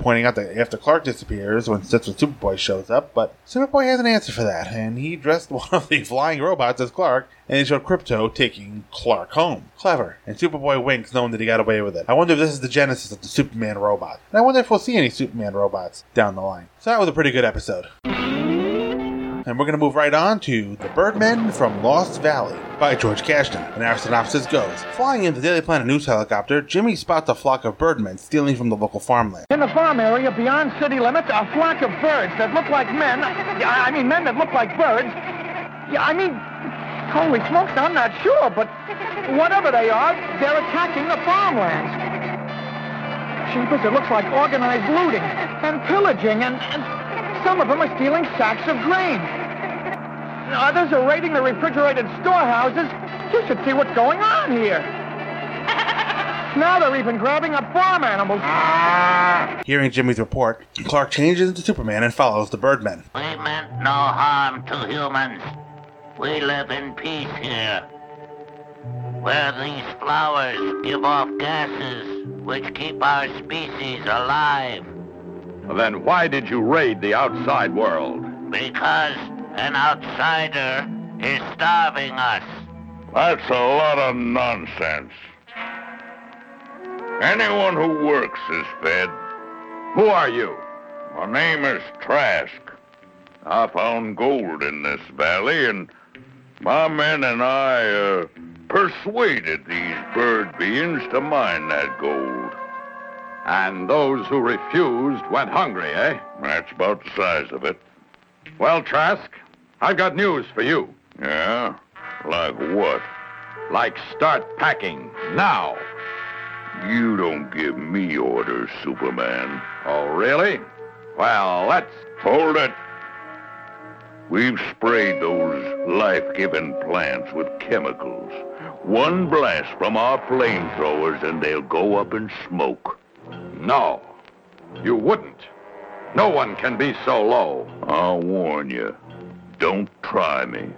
Pointing out that after Clark disappears, when that's when Superboy shows up, but Superboy has an answer for that, and he dressed one of the flying robots as Clark, and he showed Krypto taking Clark home. Clever. And Superboy winks, knowing that he got away with it. I wonder if this is the genesis of the Superman robot. And I wonder if we'll see any Superman robots down the line. So that was a pretty good episode. And we're going to move right on to The Birdmen from Lost Valley by George Kashdan. And our synopsis goes Flying in the Daily Planet news helicopter, Jimmy spots a flock of birdmen stealing from the local farmland. In the farm area beyond city limits, a flock of birds that look like men. I mean, men that look like birds. Yeah, I mean, holy smokes, I'm not sure, but whatever they are, they're attacking the farmlands. Jeepers, it looks like organized looting and pillaging, and, and some of them are stealing sacks of grain. Others are raiding the refrigerated storehouses. You should see what's going on here. Now they're even grabbing up farm animals. Hearing Jimmy's report, Clark changes into Superman and follows the Birdmen. We meant no harm to humans. We live in peace here. Where these flowers give off gases which keep our species alive. Then why did you raid the outside world? Because an outsider is starving us. That's a lot of nonsense. Anyone who works is fed. Who are you? My name is Trask. I found gold in this valley, and my men and I uh, persuaded these bird beings to mine that gold. And those who refused went hungry, eh? That's about the size of it. Well, Trask, I've got news for you. Yeah? Like what? Like start packing now. You don't give me orders, Superman. Oh, really? Well, let's. Hold it. We've sprayed those life-giving plants with chemicals. One blast from our flamethrowers and they'll go up in smoke. No, you wouldn't. No one can be so low. I'll warn you. Don't try me.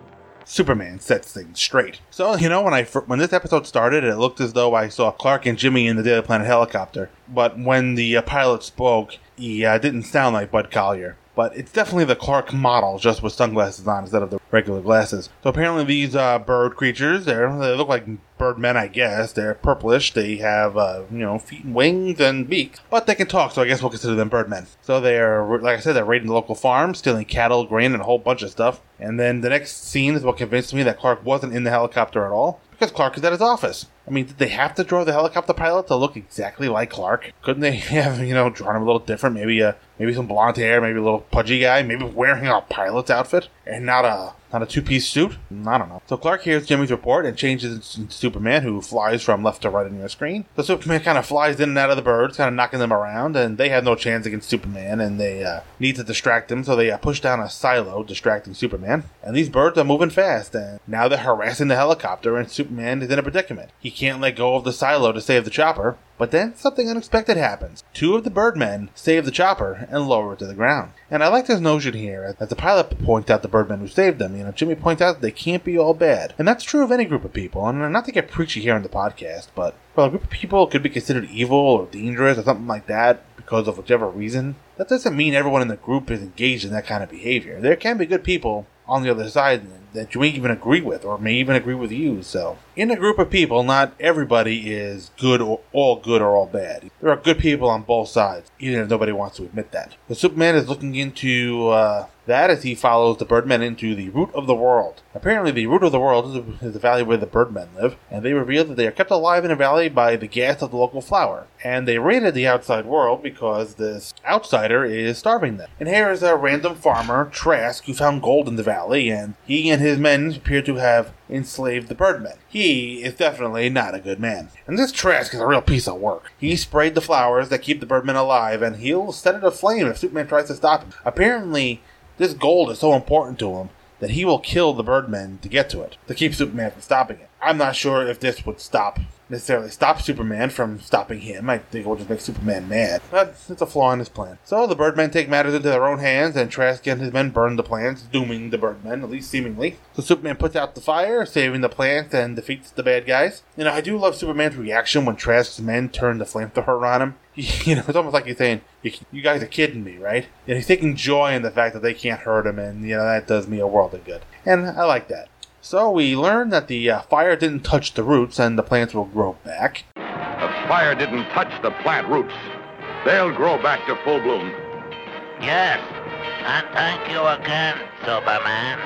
Superman sets things straight. So you know when I when this episode started, it looked as though I saw Clark and Jimmy in the Daily Planet helicopter. But when the uh, pilot spoke, he uh, didn't sound like Bud Collyer. But it's definitely the Clark model, just with sunglasses on instead of the regular glasses. So apparently, these uh, bird creatures, they look like bird men, I guess. They're purplish. They have, uh, you know, feet and wings and beaks, but they can talk, so I guess we'll consider them bird men. So they're, like I said, they're raiding the local farm, stealing cattle, grain, and a whole bunch of stuff. And then the next scene is what convinced me that Clark wasn't in the helicopter at all, because Clark is at his office. I mean, did they have to draw the helicopter pilot to look exactly like Clark? Couldn't they have, you know, drawn him a little different? Maybe a maybe some blonde hair, maybe a little pudgy guy, maybe wearing a pilot's outfit and not a not a two piece suit? I don't know. So Clark hears Jimmy's report and changes into Superman, who flies from left to right on your screen. So Superman kind of flies in and out of the birds, kind of knocking them around, and they have no chance against Superman, and they uh, need to distract him, so they uh, push down a silo, distracting Superman. And these birds are moving fast, and now they're harassing the helicopter, and Superman is in a predicament. He can't let go of the silo to save the chopper, but then something unexpected happens. Two of the Birdmen save the chopper and lower it to the ground. And I like this notion here, as the pilot points out the Birdmen who saved them. You know, Jimmy points out that they can't be all bad. And that's true of any group of people. And I'm not to get preachy here on the podcast, but well, a group of people could be considered evil or dangerous or something like that because of whichever reason. That doesn't mean everyone in the group is engaged in that kind of behavior. There can be good people on the other side that you may even agree with or may even agree with you. So, in a group of people, not everybody is good or all good or all bad. There are good people on both sides, even if nobody wants to admit that. The Superman is looking into uh, that as he follows the Birdmen into the root of the world. Apparently, the root of the world is the valley where the Birdmen live, and they reveal that they are kept alive in a valley by the gas of the local flower. And they raided the outside world because this outsider is starving them. And here is a random farmer, Trask, who found gold in the valley, and he and his men appear to have enslaved the Birdmen. He is definitely not a good man. And this Trask is a real piece of work. He sprayed the flowers that keep the Birdmen alive, and he'll set it aflame if Superman tries to stop him. Apparently, this gold is so important to him that he will kill the Birdmen to get to it, to keep Superman from stopping it. I'm not sure if this would stop necessarily stop Superman from stopping him. I think it will just make Superman mad. But it's a flaw in his plan. So the Birdmen take matters into their own hands, and Trask and his men burn the plants, dooming the Birdmen, at least seemingly. So Superman puts out the fire, saving the plants, and defeats the bad guys. You know, I do love Superman's reaction when Trask's men turn the flamethrower on him. You know, it's almost like he's saying, you, guys are kidding me, right? And he's taking joy in the fact that they can't hurt him, and, you know, that does me a world of good. And I like that. So we learn that the uh, fire didn't touch the roots and the plants will grow back. The fire didn't touch the plant roots. They'll grow back to full bloom. Yes, and thank you again, Superman.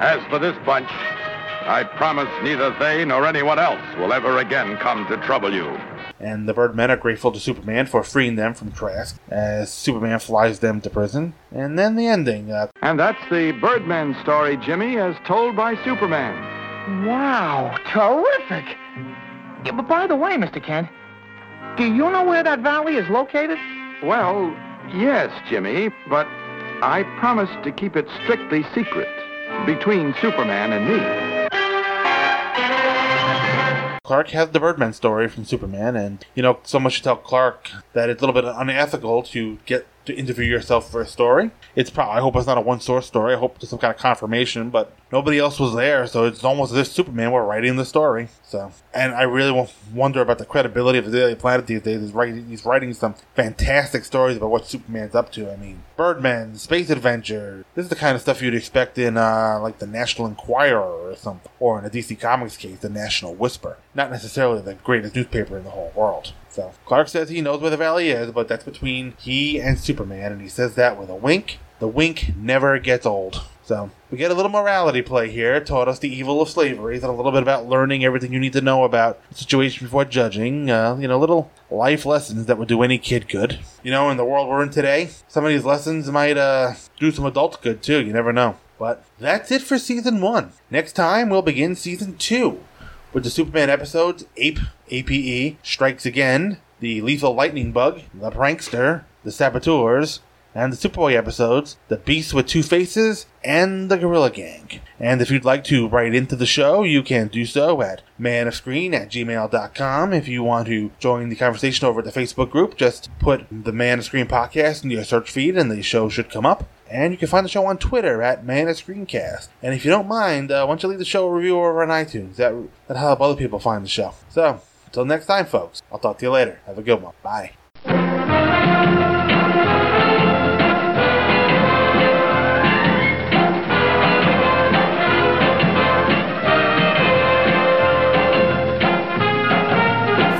As for this bunch, I promise neither they nor anyone else will ever again come to trouble you and the Birdmen are grateful to Superman for freeing them from Trask as Superman flies them to prison. And then the ending. Uh, and that's the Birdmen story, Jimmy, as told by Superman. Wow, terrific! Yeah, but by the way, Mr. Kent, do you know where that valley is located? Well, yes, Jimmy, but I promised to keep it strictly secret between Superman and me. Clark has the Birdman story from Superman, and you know, so much to tell Clark that it's a little bit unethical to get to interview yourself for a story. It's probably I hope it's not a one source story. I hope there's some kind of confirmation, but nobody else was there, so it's almost as if Superman were writing the story. So, and I really wonder about the credibility of the Daily Planet these days. He's writing, he's writing some fantastic stories about what Superman's up to. I mean, Birdman, Space Adventure. This is the kind of stuff you'd expect in uh, like the National Enquirer or something, or in a DC Comics case, the National Whisper. Not necessarily the greatest newspaper in the whole world. So Clark says he knows where the valley is, but that's between he and Superman, and he says that with a wink. The wink never gets old. So we get a little morality play here. Taught us the evil of slavery, and a little bit about learning everything you need to know about the situation before judging. Uh, you know, little life lessons that would do any kid good. You know, in the world we're in today, some of these lessons might uh, do some adult good too. You never know. But that's it for season one. Next time we'll begin season two with the Superman episodes Ape, APE, Strikes Again, the Lethal Lightning Bug, the Prankster, the Saboteurs, and the Superboy episodes, The Beast with Two Faces, and The Gorilla Gang. And if you'd like to write into the show, you can do so at manofscreen at gmail.com. If you want to join the conversation over at the Facebook group, just put the Man of Screen podcast in your search feed and the show should come up. And you can find the show on Twitter at Man at Screencast. And if you don't mind, uh, why don't you leave the show a review over on iTunes? That, that'll help other people find the show. So, until next time, folks, I'll talk to you later. Have a good one. Bye.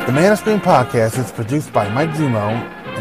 The Man of Screen podcast is produced by Mike Zummo